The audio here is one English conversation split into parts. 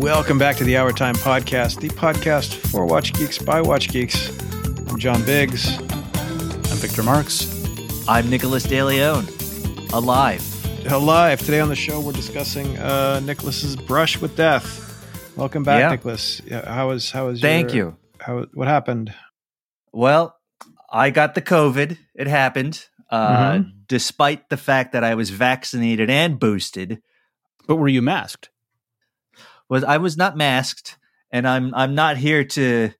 Welcome back to the Hour Time Podcast, the podcast for Watch Geeks by Watch Geeks. I'm John Biggs. I'm Victor Marks. I'm Nicholas DeLeon. Alive. Alive. Today on the show, we're discussing uh, Nicholas's brush with death. Welcome back, Yeah. Nicholas. How was how was Thank your- you. How what happened? Well, I got the COVID. It happened. Uh, Mhm. Despite the fact that I was vaccinated and boosted, But were you masked? Was I was not masked, and I'm I'm not here to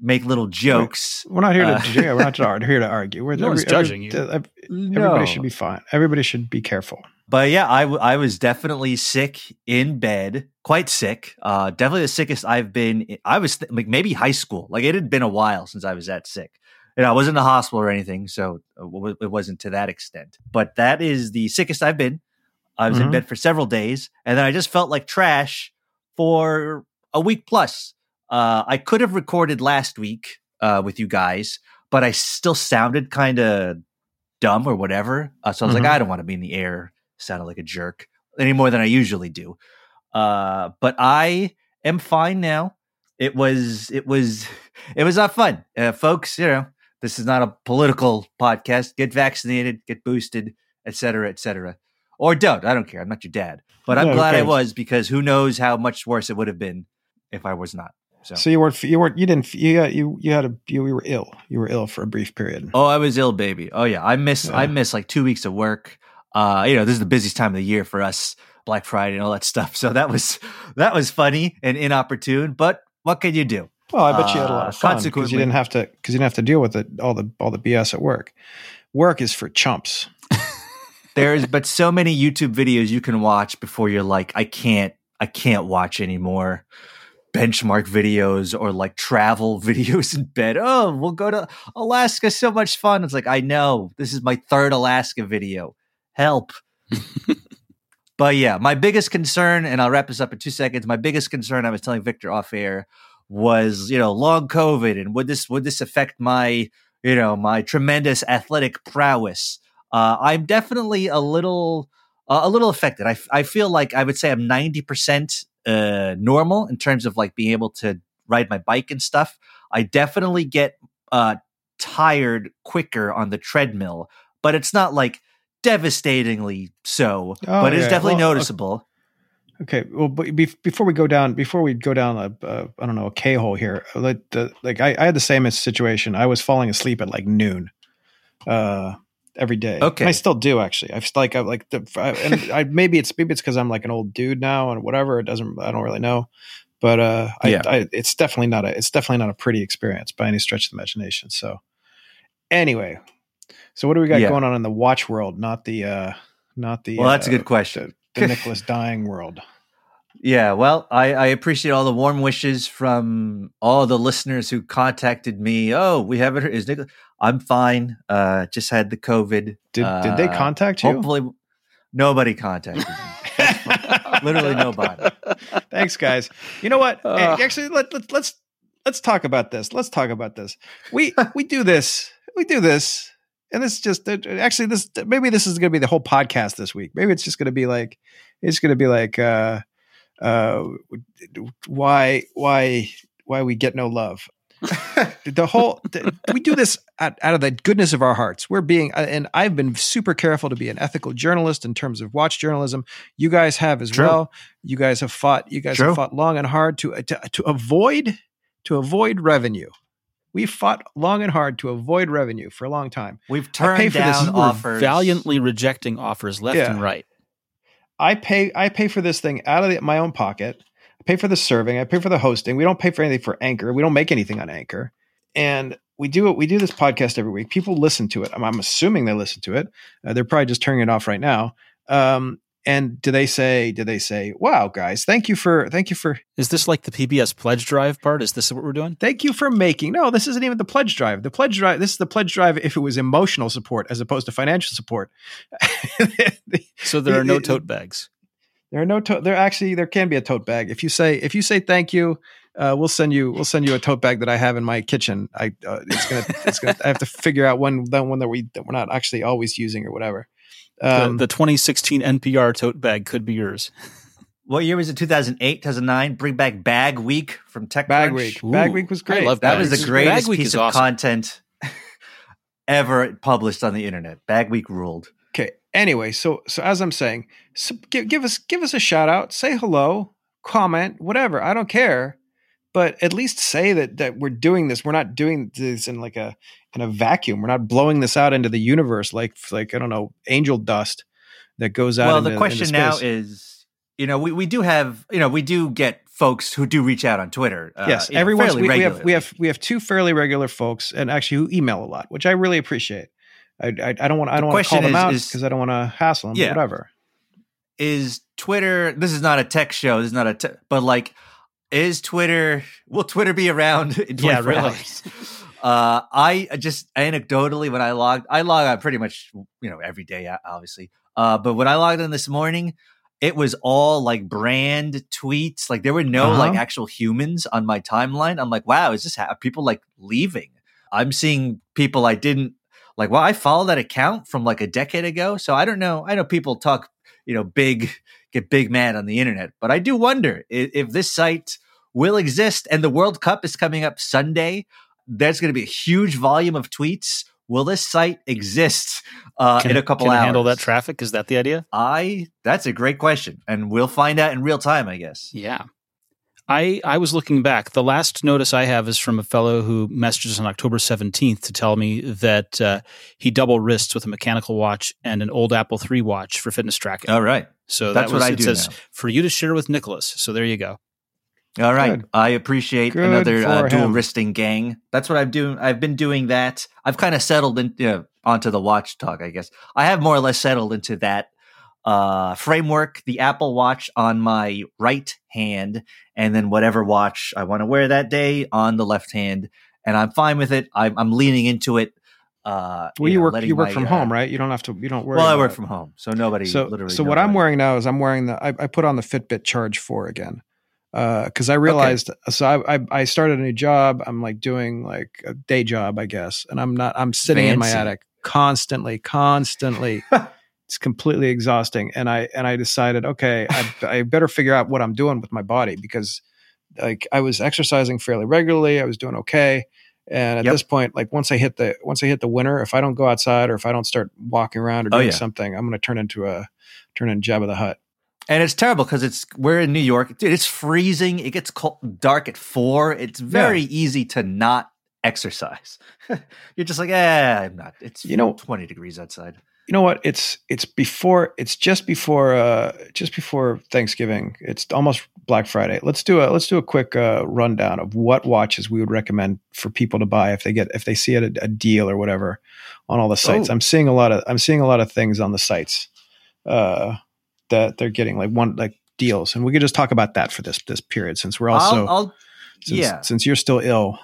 make little jokes. We're not here to Uh, yeah, we're not here to argue. We're No one's judging you. ev- No. Everybody should be fine. Everybody should be careful. But yeah, I, w- I was definitely sick in bed, quite sick. Uh, definitely the sickest I've been. i- I was th- like maybe high school. Like it had been a while since I was that sick. And I wasn't in the hospital or anything, so uh, it wasn't to that extent. But that is the sickest I've been. I was in Mhm. bed for several days, and then I just felt like trash for a week plus. Uh, I could have recorded last week uh, with you guys, but I still sounded kind of dumb or whatever. Uh, so I was Mhm. like, I don't want to be in the air, sounded like a jerk any more than I usually do. Uh, but I am fine now. It was, it was, it was not fun, uh, folks. You know, this is not a political podcast. Get vaccinated, get boosted, et cetera, et cetera. Or don't. I don't care. I'm not your dad. But I'm No, glad I was because who knows how much worse it would have been if I was not. So, So you weren't you weren't you didn't you got- you you had a you, you were ill. You were ill for a brief period. oh, I was ill, baby. Oh yeah, I miss I Yeah. miss like two weeks of work. Uh, you know, this is the busiest time of the year for us, Black Friday and all that stuff. So that was that was funny and inopportune. But what can you do? Well, I bet you had a lot Uh, of fun because consequently- you didn't have to because you didn't have to deal with it all the all the BS at work. Work is for chumps. There's but so many YouTube videos you can watch before you're like, I can't, I can't watch anymore. Benchmark videos or like travel videos in bed. Oh, we'll go to Alaska. So much fun. It's like, I know this is my third Alaska video. Help. but yeah, my biggest concern, and I'll wrap this up in two seconds. My biggest concern, I was telling Victor off air, was you know long COVID, and would this would this affect my you know my tremendous athletic prowess? Uh, I'm definitely a little uh, a little affected. I, I feel like I would say I'm 90% uh, normal in terms of like being able to ride my bike and stuff. I definitely get uh, tired quicker on the treadmill, but it's not like devastatingly so. Oh, but it's yeah. definitely Well, noticeable. Okay, well, but be, before we go down, before we go down a, uh, I don't know, a K hole here. Like, uh, like I, I had the same situation. I was falling asleep at like noon, uh, every day. Okay. And I still do actually. I've like, I like the, I, and I maybe it's maybe it's because I'm like an old dude now and whatever. It doesn't. I don't really know, but uh, I, Yeah. I, it's definitely not a, it's definitely not a pretty experience by any stretch of the imagination. So, anyway, so what do we got Yeah. going on in the watch world? Not the, uh, not the. Well, that's a uh, good question. The, the Nicholas dying world. Yeah, well, I, I appreciate all the warm wishes from all the listeners who contacted me. Oh, we haven't heard. Is Nicholas? I'm fine. Uh, just had the COVID. Did did they Uh, contact you? Hopefully, nobody contacted me. Literally nobody. Thanks, guys. You know what? Uh. Actually, let, let, let's let's talk about this. Let's talk about this. We we do this. We do this, and this is just uh, actually this. Maybe this is going to be the whole podcast this week. Maybe it's just going to be like it's going to be like uh uh why why why we get no love. the whole th- we do this out, out of the goodness of our hearts we're being uh, and i've been super careful to be an ethical journalist in terms of watch journalism you guys have as True. well you guys have fought you guys True. have fought long and hard to, to to avoid to avoid revenue we fought long and hard to avoid revenue for a long time We've I turned for this. down You You were offers. valiantly rejecting offers left Yeah. and right. I pay I pay for this thing out of the, my own pocket. I pay for the serving. I pay for the hosting. We don't pay for anything for Anchor. We don't make anything on Anchor. And we do it. We do this podcast every week. People listen to it. I'm, I'm assuming they listen to it. Uh, they're probably just turning it off right now. Um, and do they say? Do they say, "Wow, guys, thank you for thank you for Is this like the PBS pledge drive part? Is this what we're doing? thank you for making"? No, this isn't even the pledge drive. The pledge drive. This is the pledge drive if it was emotional support as opposed to financial support. So there are no tote bags. There are no to- there actually there can be a tote bag. If you say if you say thank you, uh, we'll send you we'll send you a tote bag that I have in my kitchen. I uh, it's gonna it's gonna I have to figure out one that one that we that we're not actually always using or whatever. Um, the, the 2016 NPR tote bag could be yours. what year was it? 2008, 2009. Bring back Bag Week from TechCrunch. Bag Week. Bag Week was I great. love That Bag was the greatest Bag piece is of awesome. content ever published on the internet. Bag Week ruled. Okay. Anyway, so so as I'm saying, so give, give us give us a shout out, say hello, comment, whatever. I don't care, but at least say that that we're doing this. We're not doing this in like a in a vacuum. We're not blowing this out into the universe like like I don't know angel dust that goes out. Well, into- the question now is, you know, we, we do have, you know, we do get folks who do reach out on Twitter. Uh, yes, everyone's fairly we, we have we have we have two fairly regular folks, and actually who email a lot, which I really appreciate. I I, I don't want I don't want to call question them out because I don't want to hassle them. Yeah. Whatever. is Twitter. This is not a tech show. This is not a, te- but like, is Twitter? Will Twitter be around in 24 Yeah, really. hours? Uh, I just anecdotally when I logged, I log on pretty much you know every day, obviously. Uh, but when I logged in this morning, it was all like brand tweets. Like there were no Uh-huh. like actual humans on my timeline. I'm like, wow, is this ha- people like leaving? I'm seeing people I didn't like. Well, I follow that account from like a decade ago, so I don't know. I know people talk, you know, big get big mad on the internet, but I do wonder if, if this site will exist. And the World Cup is coming up Sunday. There's going to be a huge volume of tweets. Will this site exist uh, Can, in a couple can hours? handle that traffic? Is that the idea? I that's a great question, and we'll find out in real time, I guess. Yeah. I, I was looking back. The last notice I have is from a fellow who messaged on October 17th to tell me that uh, he double wrists with a mechanical watch and an old Apple III watch for fitness tracking. All right, so that's that was, what I it do says now. for you to share with Nicholas. So there you go. All right, Good. I appreciate Good another uh, dual wristing gang. That's what I'm doing. I've been doing that. I've kind of settled in, you know, onto the watch talk. I guess I have more or less settled into that uh, framework. The Apple Watch on my right hand, and then whatever watch I want to wear that day on the left hand, and I'm fine with it. I'm, I'm leaning into it. Uh, Well, you, know, work you work my, from uh, home, right? You don't have to. You don't worry. Well, I work it. from home, so nobody. So, literally so what I'm wearing now is I'm wearing the. I, I put on the Fitbit Charge Four again because I realized. So I, I I started a new job. I'm like doing like a day job, I guess, and I'm not. I'm sitting in my attic constantly, constantly. it's completely exhausting, and I and I decided, okay, I, I better figure out what I'm doing with my body because like I was exercising fairly regularly. I was doing okay. And at Yep. this point, like once I hit the once I hit the winter, if I don't go outside or if I don't start walking around or Oh, doing yeah. something, I'm going to turn into a turn into Jabba the Hutt And it's terrible because it's we're in New York, dude. It's freezing. It gets cold, dark at four. It's very easy to not exercise. You're just like, eh, I'm not. It's You know- twenty degrees outside. You know what? It's it's before it's just before uh just before Thanksgiving. It's almost Black Friday. Let's do a let's do a quick uh, rundown of what watches we would recommend for people to buy if they get if they see it a, a deal or whatever on all the sites. Oh. I'm seeing a lot of I'm seeing a lot of things on the sites uh that they're getting like one like deals, and we could just talk about that for this this period since we're also I'll, I'll since, yeah. since you're still ill.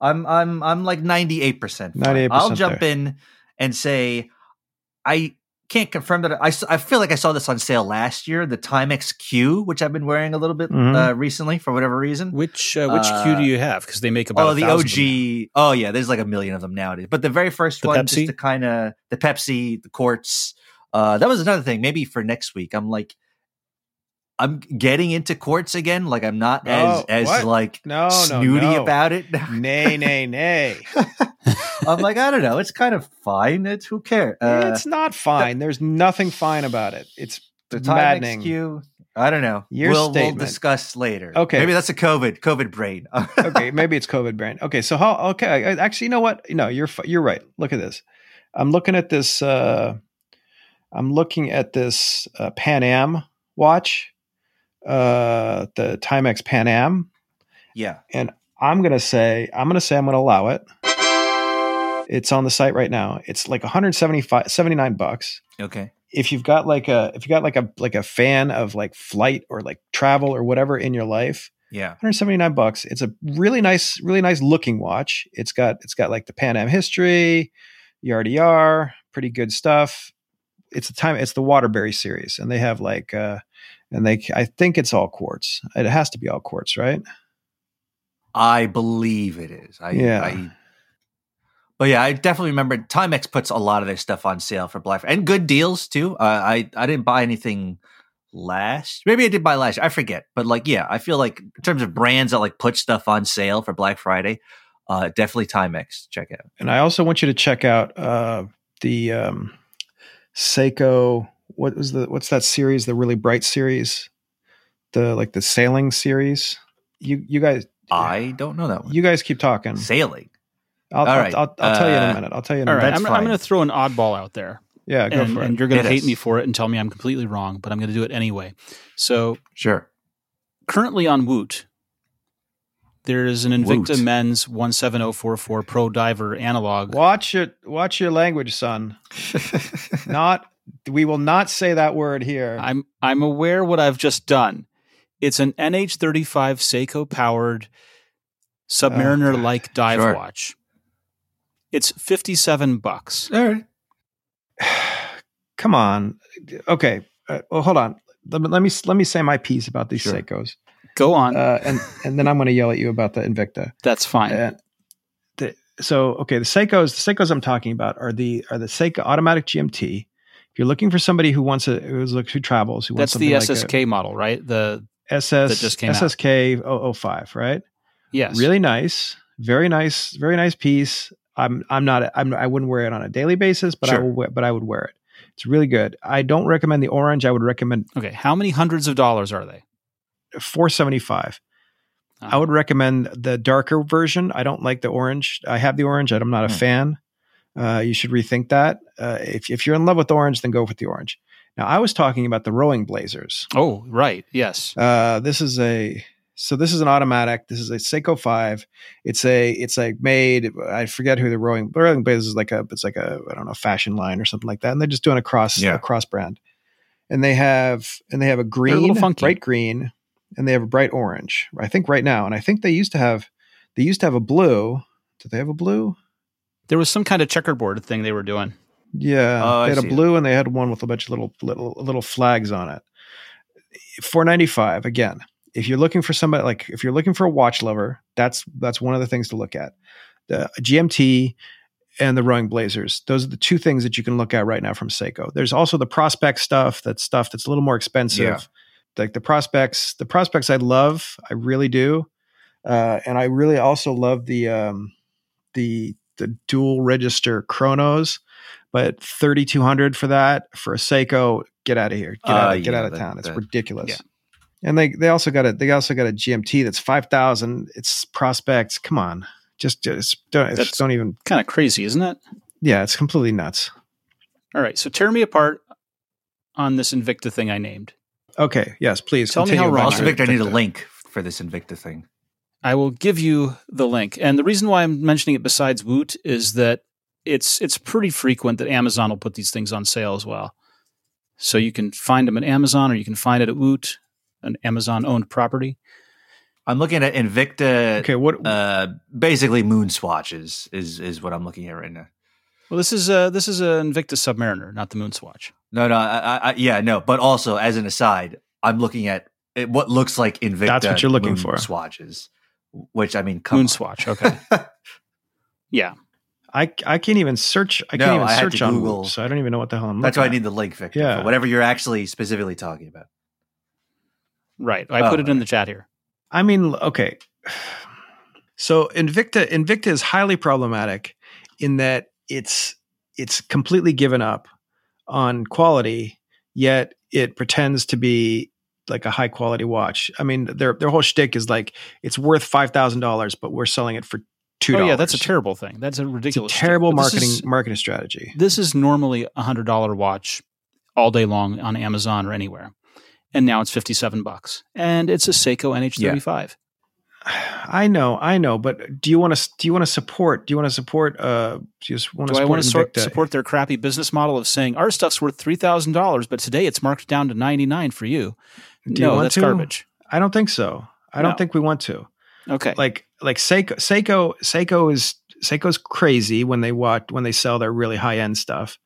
I'm I'm I'm like ninety eight percent. 98% I'll jump there. in and say I can't confirm that I, I feel like I saw this on sale last year. The Timex Q, which I've been wearing a little bit Mhm. uh, recently for whatever reason. Which uh, which Uh, Q do you have? Because they make about oh, a the OG. of them. Oh, yeah. There's like a million of them nowadays. But the very first The one, Pepsi? just to kind of the Pepsi, the quartz. Uh, that was another thing. Maybe for next week, I'm like, I'm getting into quartz again. Like I'm not as Oh, as what? like No, no, snooty no. about it. Nay, nay, nay. I'm like, I don't know. It's kind of fine. It's who cares. Uh, it's not fine. There's nothing fine about it. It's the maddening. Timex Q. I don't know. Your we'll, we'll discuss later. Okay. Maybe that's a COVID COVID brain. okay, maybe it's COVID brain. Okay, so how? Okay, actually, you know what? No, you're you're right. Look at this. I'm looking at this. Uh, I'm looking at this uh, Pan Am watch, uh, the Timex Pan Am. yeah. And I'm gonna say I'm gonna say I'm gonna allow it. It's on the site right now. It's like 175 79 bucks. Okay. If you've got like a if you got like a like a fan of like flight or like travel or whatever in your life, Yeah. 179 bucks. It's a really nice, really nice looking watch. It's got it's got like the Pan Am history, yada, pretty good stuff. It's the time it's the Waterbury series, and they have like uh and they I think it's all quartz. It has to be all quartz, right? I believe it is. I, Yeah. I, but yeah, I definitely remember Timex puts a lot of their stuff on sale for Black Friday and good deals too. Uh, I I didn't buy anything last. Maybe I did buy last. I forget, but like, yeah, I feel like in terms of brands that like put stuff on sale for Black Friday, uh, definitely Timex. Check out. And I also want you to check out uh, the um, Seiko. What was the what's that series? The really bright series, the like the sailing series. You you guys, I don't know that one. you guys keep talking. Sailing. I'll, All I'll, right. I'll, I'll tell you in Uh, a minute. I'll tell you in All a right, minute. That's I'm, I'm going to throw an oddball out there, Yeah, go and, for and you're going to Hit hate us. me for it and tell me I'm completely wrong, but I'm going to do it anyway. So Sure. currently on Woot, there is an Invicta Woot. Men's 17044 Pro Diver analog. Watch it. Watch your language, son. Not. We will not say that word here. I'm I'm aware what I've just done. It's an NH35 Seiko powered Submariner like dive Sure. watch. It's 57 bucks. All right. Come on. Okay. Uh, well, hold on. Let me, let me let me say my piece about these Sure. Seikos, Go on. uh, and and then I'm going to yell at you about the Invicta. That's fine. Uh, the, so okay, the Seikos, the Seikos I'm talking about are the are the Seiko automatic GMT. You're looking for somebody who wants a who's look who travels, who wants That's the something like SSK model, right? The SS that just came out. SSK 005, right? yes. Really nice, very nice, very nice piece. I'm I'm not I'm I wouldn't wear it on a daily basis, but I will but I would wear it. It's really good. I don't recommend the orange. I would recommend Okay. How many hundreds of dollars are they? 475. I Uh, would recommend the darker version. I don't like the orange. I have the orange. I'm not a Hmm. fan. Uh, you should rethink that. Uh, if, if you're in love with orange, then go with the orange. Now, I was talking about the rowing blazers. Oh, right. Yes. Uh, this is a so this is an automatic. This is a Seiko Five. It's a it's like made. I forget who the rowing rowing blazers is like a it's like a I don't know fashion line or something like that. And they're just doing a cross Yeah. a cross brand. And they have and they have a a green, funky. bright green, and they have a bright orange. I think right now, and I think they used to have they used to have a blue. Did they have a blue? There was some kind of checkerboard thing they were doing. Yeah, Oh, I they had a see. blue and they had one with a bunch of little little little flags on it. Four ninety five again. If you're looking for somebody like if you're looking for a watch lover, that's that's one of the things to look at. The GMT and the rowing blazers. Those are the two things that you can look at right now from Seiko. There's also the Prospex stuff. That's stuff that's a little more expensive. Yeah. Like the Prospex, the Prospex I love, I really do, uh, and I really also love the um, the the dual register chronos. But thirty two hundred for that for a Seiko, get out of here, get out, Uh, get yeah, out of that- town. It's that- ridiculous. yeah. And they they also got a they also got a GMT that's five thousand. It's Prospex. Come on, just just don't That's- just don't even. Kind of crazy, isn't it? Yeah, it's completely nuts. All right. So tear me apart on this Invicta thing I named. Okay, yes, please. Tell me how wrong Also, Victor, I need a link for this Invicta thing. I will give you the link. And the reason why I'm mentioning it besides Woot is that it's it's pretty frequent that Amazon will put these things on sale as well. So you can find them at Amazon or you can find it at Woot, an Amazon owned property. I'm looking at Invicta. Okay, what? Uh, basically, MoonSwatches is is what I'm looking at right now. Well, this is a this is an Invicta Submariner, not the Moonswatch. No, no, I, I, I- yeah, no. But also, as an aside, I'm looking at what looks like Invicta. That's what you're looking moon for. Swatches, which I mean, come on. Moonswatch, okay. yeah. I I can't even search. I No, can't even I search on Google. Google, so I don't even know what the hell I'm. That's why I need the link, Victor. Yeah. whatever you're actually specifically talking about. Right. I Oh, put it in the chat here. I mean, okay. So Invicta Invicta is highly problematic in that it's it's completely given up on quality, yet it pretends to be like a high quality watch. I mean, their their whole shtick is like it's worth five thousand dollars, but we're selling it for $2. Oh yeah, that's a terrible thing. That's a It's a ridiculous. terrible marketing is- marketing strategy. this is normally a hundred dollar watch all day long on Amazon or anywhere, and now it's fifty seven bucks, and it's a Seiko NH thirty five. I know, I know, but do you want to do you want to support? Do you want to support? Uh, do you just want Do to I want support to support their crappy business model of saying our stuff's worth three thousand dollars, but today it's marked down to ninety nine for you? Do you no, want that's to? garbage. I don't think so. I don't think we want to. Okay, Like like Seiko Seiko Seiko is Seiko's crazy when they watch when they sell their really high end stuff.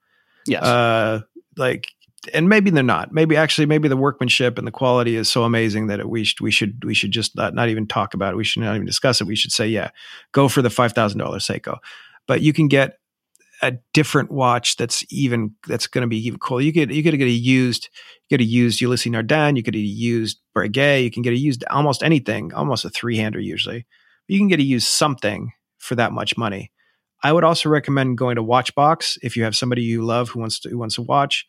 yes, Uh, like and maybe they're not. Maybe actually maybe the workmanship and the quality is so amazing that it, we should we should we should just not, not even talk about it. We should not even discuss it. We should say yeah, go for the five thousand dollars Seiko. But you can get a different watch that's even that's going to be even cool. You get you could get a used you get a used Ulysse Nardin, you could get a used Breguet, you can get a used almost anything, almost a three hander usually. You can get a used something for that much money. I would also recommend going to Watchbox if you have somebody you love who wants to who wants to watch.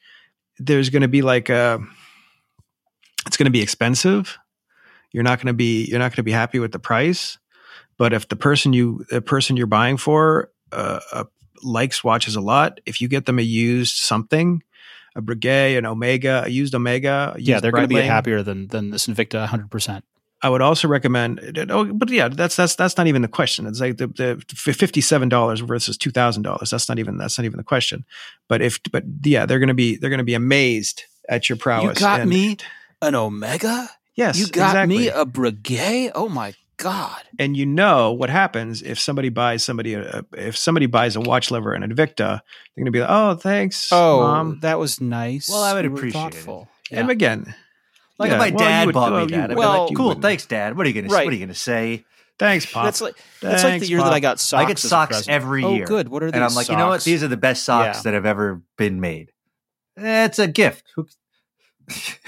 There's going to be like a it's going to be expensive. You're not going to be you're not going to be happy with the price. But if the person you the person you're buying for uh, uh, likes watches a lot, if you get them a used something, a Breguet, an Omega, a used Omega, a used yeah, they're going to be happier than than this Invicta 100. Percent I would also recommend. Uh, oh, but yeah, that's that's that's not even the question. It's like the, the fifty seven dollars versus two thousand dollars. That's not even that's not even the question. But if but yeah, they're going to be they're going to be amazed at your prowess. You got And- me an Omega. Yes, you got exactly. me a Breguet. Oh my god! and you know what happens if somebody buys somebody a, if somebody buys a watch lever and an Invicta, they're going to be like, "Oh, thanks, Oh, mom." that was nice. Well, I would You were appreciate it. thoughtful. And again, Like yeah, if my well, dad would- bought well, me that, I'd would- be Well, like, cool, wouldn't. thanks, dad. What are you gonna Right. What are you gonna say? Thanks, pop. That's like that's like the Thanks, year that I got socks. I get as a socks present. every oh, year. good. What are these? And I'm like, you know what? These are the best socks Yeah. that have ever been made. It's a gift.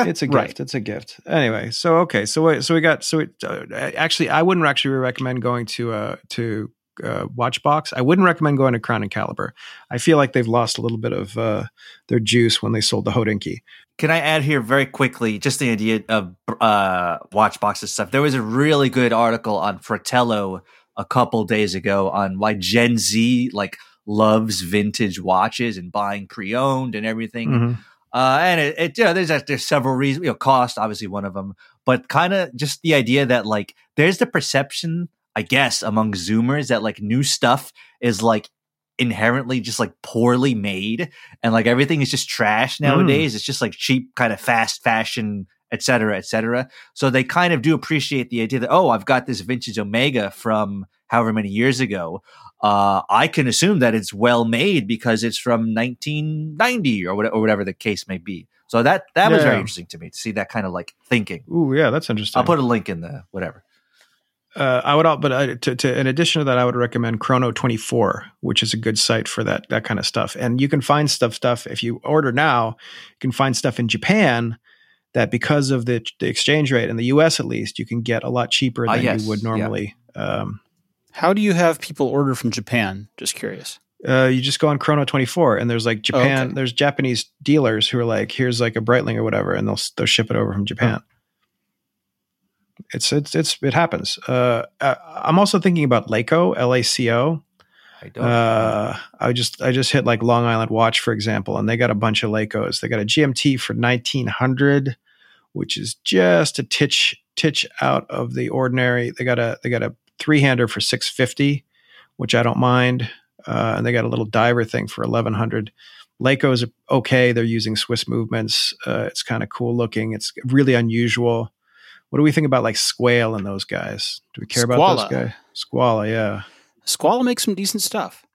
It's a gift. Right. It's a gift. Anyway, so okay, so wait, so we got so it, uh, actually, I wouldn't actually recommend going to uh to uh, Watchbox. I wouldn't recommend going to Crown and Caliber. I feel like they've lost a little bit of uh, their juice when they sold the Hodinkee. Can I add here very quickly just the idea of uh, watch boxes stuff? There was a really good article on Fratello a couple days ago on why Gen Z like loves vintage watches and buying pre-owned and everything. Mhm. Uh, and it, it you know, there's there's several reasons. You know, cost obviously one of them, but kind of just the idea that like there's the perception, I guess, among Zoomers that like new stuff is like inherently just like poorly made, and like everything is just trash nowadays. It's just like cheap, kind of fast fashion, et cetera, et cetera. So they kind of do appreciate the idea that oh, I've got this vintage Omega from however many years ago uh, I can assume that it's well made because it's from 1990 or, what, or whatever the case may be. So that that was very interesting to me to see that kind of like thinking. Ooh, yeah, that's interesting. I'll put a link in the whatever. Uh, I would, al- but I, to, to, in addition to that, I would recommend Chrono 24, which is a good site for that that kind of stuff. And you can find stuff stuff if you order now, you can find stuff in Japan that because of the the exchange rate in the U.S. at least, you can get a lot cheaper Ah, than yes, you would yeah. normally. Um, How do you have people order from Japan? Just curious. uh, you just go on Chrono 24 and there's like Japan, okay. there's Japanese dealers who are like, here's like a Breitling or whatever, and they'll they'll ship it over from Japan. It's it's it's it happens. Uh, uh, I'm also thinking about Laco, L A C O. I don't. Uh, I just I just hit like Long Island Watch for example, and they got a bunch of Lacos. They got a GMT for nineteen hundred, which is just a titch titch out of the ordinary. They got a they got a three hander for six fifty, which I don't mind, uh, and they got a little diver thing for eleven hundred. Lacos are okay. They're using Swiss movements. Uh, it's kind of cool looking. It's really unusual. What do we think about like Squale and those guys? Do we care about Squala. those guys? Squala, yeah. Squall makes some decent stuff.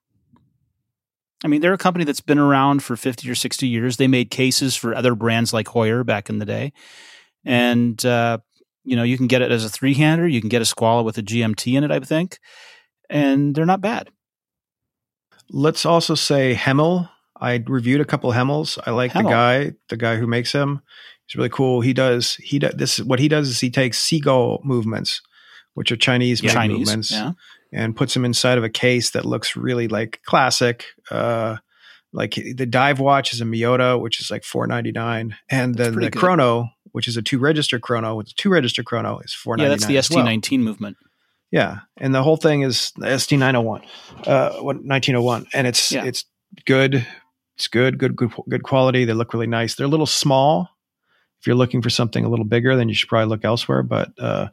I mean, they're a company that's been around for 50 or 60 years. They made cases for other brands like Heuer back in the day. And, uh, you know, you can get it as a three hander. You can get a Squalla with a GMT in it, I think. And they're not bad. Let's also say Hemel. I reviewed a couple Hemels. I like the guy, the guy who makes them. He's really cool. He does he does this. What he does is he takes seagull movements, which are Chinese made Chinese. movements, Yeah. and puts them inside of a case that looks really like classic. Uh, like the dive watch is a Miyota, which is like four ninety nine, and That's then the good. chrono, which is a two register chrono with a two register chrono, is four ninety nine. Yeah, that's the ST nineteen movement. Yeah, and the whole thing is the ST nine hundred one, uh, nineteen hundred one, and it's Yeah. it's good. It's good, good, good, good quality. They look really nice. They're a little small. If you're looking for something a little bigger, then you should probably look elsewhere. But uh,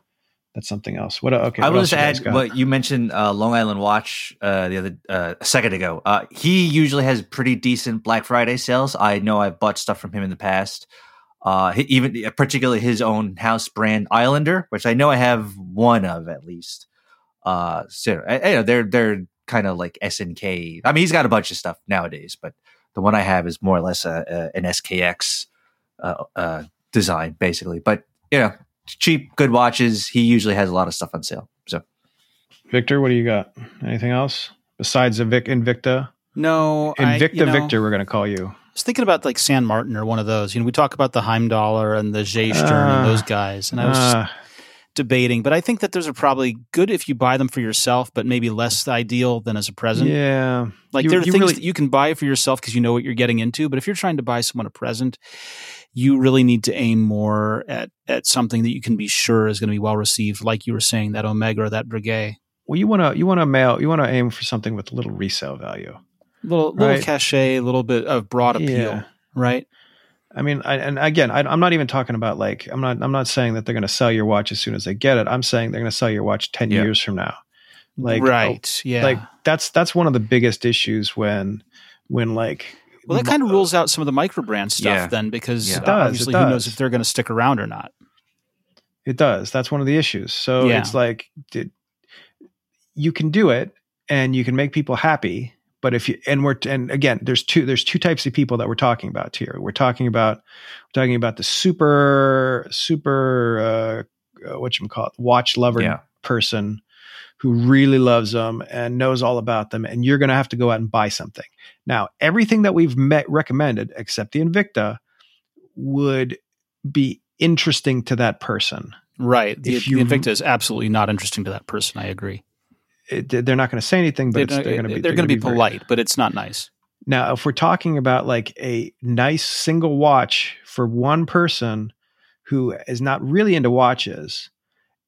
that's something else. What? Okay, I will just you add what you mentioned uh, Long Island Watch uh, the other uh, a second ago. Uh, he usually has pretty decent Black Friday sales. I know I've bought stuff from him in the past. Uh, he, even particularly his own house brand Islander, which I know I have one of at least. Uh, so I, I know they're they're kind of like SNK. I mean, he's got a bunch of stuff nowadays, but the one I have is more or less a, a, an SKX uh, uh, design, basically. But you know, cheap, good watches. He usually has a lot of stuff on sale. So. Victor, what do you got? Anything else besides the Vic Invicta? No, I- Invicta you know, Victor, we're going to call you. I was thinking about like San Martin or one of those. You know, we talk about the Heimdallr and the Jay Stern and Uh, those guys, and I was just Uh, debating. But I think that those are probably good if you buy them for yourself, but maybe less ideal than as a present. yeah. Like You- there are you things really- that you can buy for yourself because you know what you're getting into. But if you're trying to buy someone a present, you really need to aim more at at something that you can be sure is going to be well received. Like you were saying, that Omega or that Breguet. Well, you want to you want to mail you want to aim for something with a little resale value. Little little Right. cachet, a little bit of broad appeal, Yeah. right? I mean, I, and again, I, I'm not even talking about like I'm not I'm not saying that they're going to sell your watch as soon as they get it. I'm saying they're going to sell your watch ten Yeah. years from now. Like right, yeah. like that's that's one of the biggest issues when when like well, that kind of rules out some of the micro brand stuff Yeah. then, because Yeah. It uh, does, it obviously, who knows if they're going to stick around or not. It does. That's one of the issues. So Yeah. it's like did, you can do it and you can make people happy, but if you and we're and again, there's two there's two types of people that we're talking about here. We're talking about we're talking about the super super uh, uh what you call it watch lover Yeah. person who really loves them and knows all about them, and you're going to have to go out and buy something. Now, everything that we've met, recommended, except the Invicta, would be interesting to that person. Right. The, If the Invicta is absolutely not interesting to that person. I agree. It, they're not going to say anything, but They're, they're going to be they're going to be very- polite, but it's not nice. Now, if we're talking about like a nice single watch for one person who is not really into watches,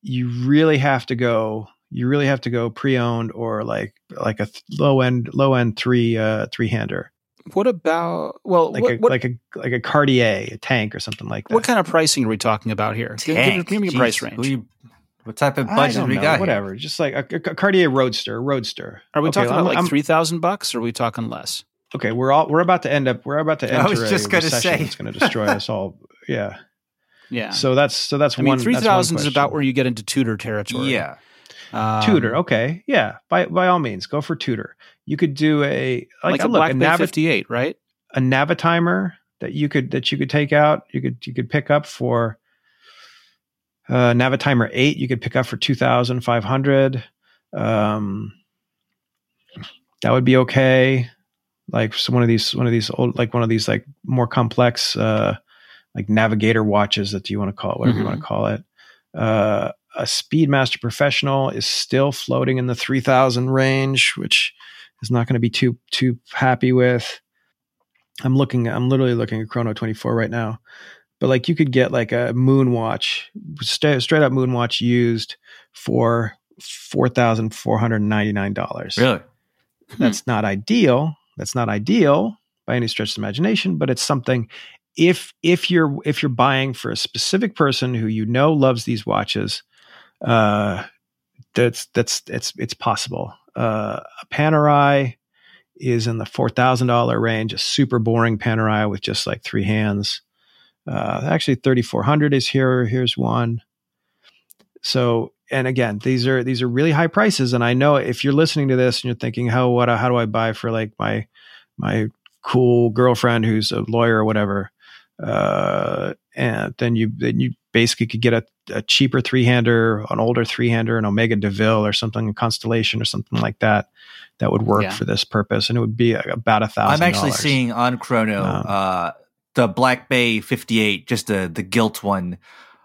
you really have to go. You really have to go pre-owned or like like a th- low end low end three uh three hander What about well? like what, a what, like a like a Cartier a tank or something like that. what kind of pricing are we talking about here? Give, give, give me a price range. You- what type of budget we know, got? here? whatever, just like a, a Cartier Roadster, Roadster. are we Okay, talking I'm- about like I'm- three thousand bucks, or are we talking less? Okay, we're all we're about to end up. We're about to end. I enter was just a gonna recession say. that's going to destroy us all. Yeah. Yeah. So that's so that's I mean, one. three that's one thousand is about where you get into Tudor territory. Yeah. Um, Tudor. Okay, yeah. By by all means, go for Tudor. You could do a like, like, a, a look Black a, Bay Navi- fifty eight, right? a Navitimer that you could that you could take out. You could you could pick up for uh, Navitimer eight. You could pick up for two thousand five hundred. Um, that would be okay. Like so one of these one of these old like one of these like more complex uh, like navigator watches that you want to call it whatever you Mhm. want to call it. Uh, a Speedmaster Professional is still floating in the three thousand range, which is not going to be too too happy with. I'm looking. I'm literally looking at Chrono 24 right now, but like you could get like a Moonwatch straight, straight up Moonwatch used for four thousand four hundred ninety nine dollars. Really? That's not ideal. That's not ideal by any stretch of the imagination, but it's something. If if you're if you're buying for a specific person who you know loves these watches, uh, that's that's it's it's possible. Uh, a Panerai is in the four thousand dollar range. A super boring Panerai with just like three hands. Uh, actually, thirty four hundred is here. Here's one. So, and again, these are these are really high prices. And I know if you're listening to this and you're thinking, how what how do I buy for like my my cool girlfriend who's a lawyer or whatever, uh, and then you then you basically could get a, a cheaper three hander, an older three hander, an Omega Deville or something, a Constellation or something like that, that would work Yeah. for this purpose, and it would be about a thousand. I'm actually seeing on Chrono Um, uh, the Black Bay 58, just the the gilt one,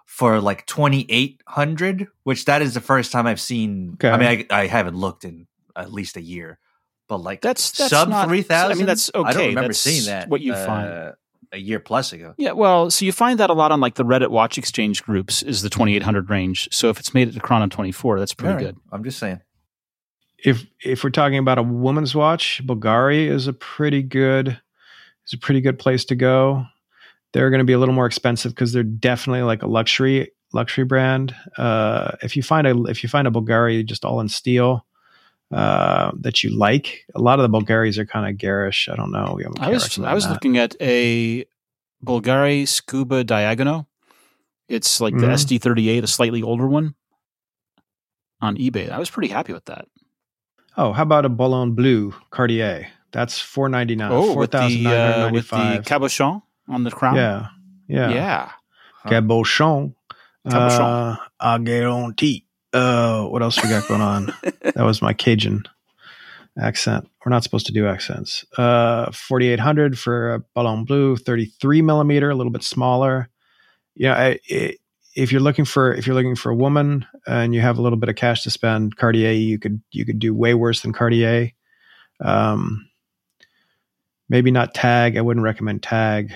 for like 2,800. Which that is the first time I've seen. Okay. I mean, I, I haven't looked in at least a year, but like That's- that's sub 3,000. I mean, that's okay I don't remember That's seeing that. what you uh, find. A year plus ago. Yeah, well, so you find that a lot on like the Reddit watch exchange groups is the 2800 range. So if it's made it to Chrono 24, that's pretty All right. good. I'm just saying. if if we're talking about a woman's watch, Bulgari is a pretty good is a pretty good place to go. They're going to be a little more expensive because they're definitely like a luxury luxury brand. Uh, if you find a if you find a Bulgari just all in steel uh, that you like, a lot of the Bulgaris are kind of garish. I don't know. I was I was that. looking at a Bulgari Scuba Diagono. It's like the Mhm. SD38, a slightly older one on eBay. I was pretty happy with that. Oh, how about a Ballon Bleu Cartier? That's four ninety nine. oh, four with the uh, with the cabochon on the crown. Yeah, yeah, yeah. Cabochon. Cabochon. Uh, I guarantee. Uh, what else we got going on? that was my Cajun. accent. We're not supposed to do accents. Uh, 4800 for a Ballon Bleu, 33 millimeter, a little bit smaller. Yeah, I, it, if you're looking for if you're looking for a woman and you have a little bit of cash to spend, Cartier you could you could do way worse than Cartier. Um, maybe not Tag. I wouldn't recommend Tag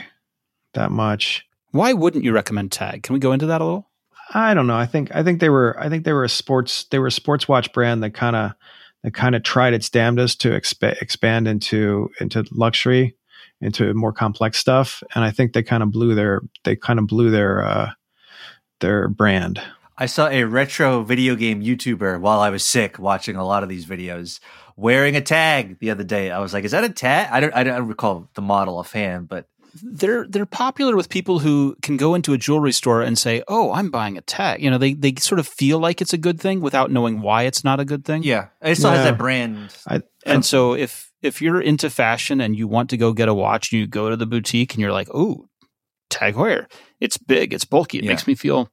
that much. Why wouldn't you recommend Tag? Can we go into that a little? I don't know. I think I think they were I think they were a sports they were a sports watch brand that kind of that kind of tried its damnedest to exp- expand into into luxury, into more complex stuff, and I think they kind of blew their they kind of blew their uh, their brand. I saw a retro video game YouTuber while I was sick watching a lot of these videos wearing a tag the other day. I was like, "Is that a tag?" I don't I don't recall the model offhand, but they're they're popular with people who can go into a jewelry store and say, "Oh, I'm buying a tag." You know, they they sort of feel like it's a good thing without knowing why it's not a good thing. Yeah, it still Yeah. has that brand. I, And so if if you're into fashion and you want to go get a watch, you go to the boutique and you're like, "Oh, Tag Heuer. It's big, it's bulky, it Yeah. makes me feel."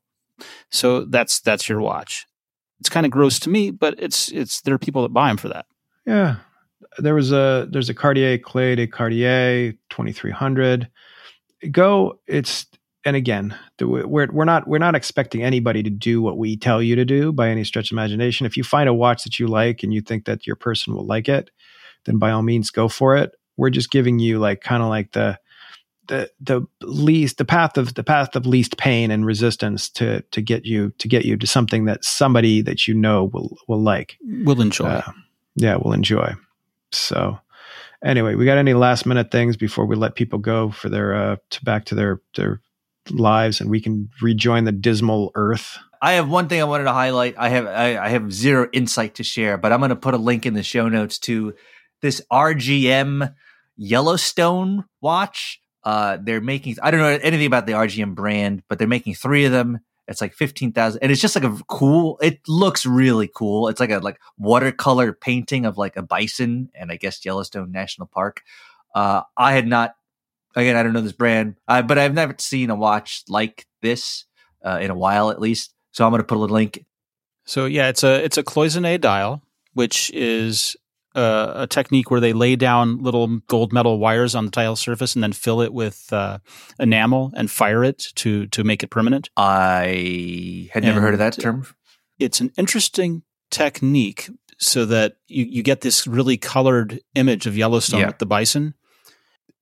So that's that's your watch. It's kind of gross to me, but it's it's there are people that buy them for that. Yeah, there was a there's a Cartier Clé de Cartier 2300. Go, it's and again, the, we're we're not we're not expecting anybody to do what we tell you to do by any stretch of imagination. If you find a watch that you like and you think that your person will like it, then by all means go for it. We're just giving you like kind of like the the the least the path of the path of least pain and resistance to to get you to get you to something that somebody that you know will will like We'll enjoy. uh, yeah, we'll enjoy. So, anyway, we got any last minute things before we let people go for their uh, to back to their their lives and we can rejoin the dismal earth. I have one thing I wanted to highlight. I have I, I have zero insight to share, but I'm going to put a link in the show notes to this RGM Yellowstone watch. Uh, they're making I don't know anything about the RGM brand, but they're making three of them. It's like fifteen thousand, and it's just like a cool. It looks really cool. It's like a like watercolor painting of like a bison and I guess Yellowstone National Park. Uh, I had not again. I don't know this brand, uh, but I've never seen a watch like this uh, in a while, at least. So I'm going to put a little link. So yeah, it's a it's a cloisonne dial, which is uh, a technique where they lay down little gold metal wires on the tile surface and then fill it with uh, enamel and fire it to to make it permanent. I had never heard of that term. It's an interesting technique so that you, you get this really colored image of Yellowstone Yeah. with the bison,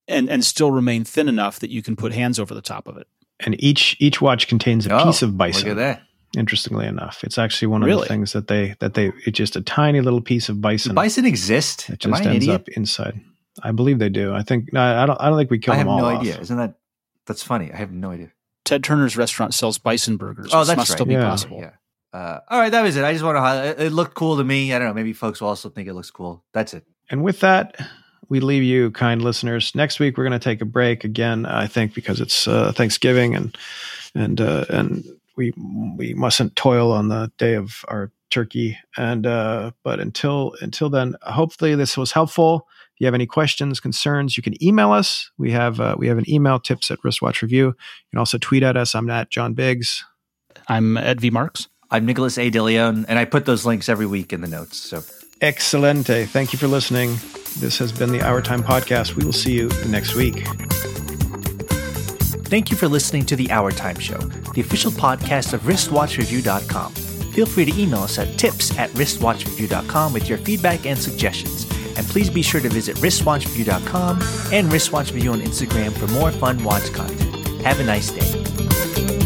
and and still remain thin enough that you can put hands over the top of it. And each each watch contains a Oh, piece of bison. Look at that. Interestingly enough, it's actually one of Really? the things that they that they it's just a tiny little piece of bison. Does bison exist? It Am I just ends idiot? up inside. I believe they do. I think no, I don't. I don't think we kill I have no off. idea. Isn't that that's funny? I have no idea. Ted Turner's restaurant sells bison burgers. Oh, which that's must right. still be Yeah. possible. Yeah. Uh, all right, that was it. I just want to highlight. It it looked cool to me. I don't know. Maybe folks will also think it looks cool. That's it. And with that, we leave you, kind listeners. Next week we're going to take a break again. I think because it's uh, Thanksgiving and and uh, and we we mustn't toil on the day of our turkey. And uh, but until until then, hopefully this was helpful. If you have any questions, concerns, you can email us. We have uh, we have an email tips at wristwatch review. You can also tweet at us. I'm at John Biggs. I'm Ed V. Marks. I'm Nicholas A. DeLeon, and I put those links every week in the notes. So Excelente. Thank you for listening. This has been the Hour Time Podcast. We will see you next week. Thank you for listening to the Hour Time Show, the official podcast of wristwatchreview.com. Feel free to email us at tips at wristwatchreview.com with your feedback and suggestions. And please be sure to visit wristwatchreview.com and wristwatch review on Instagram for more fun watch content. Have a nice day.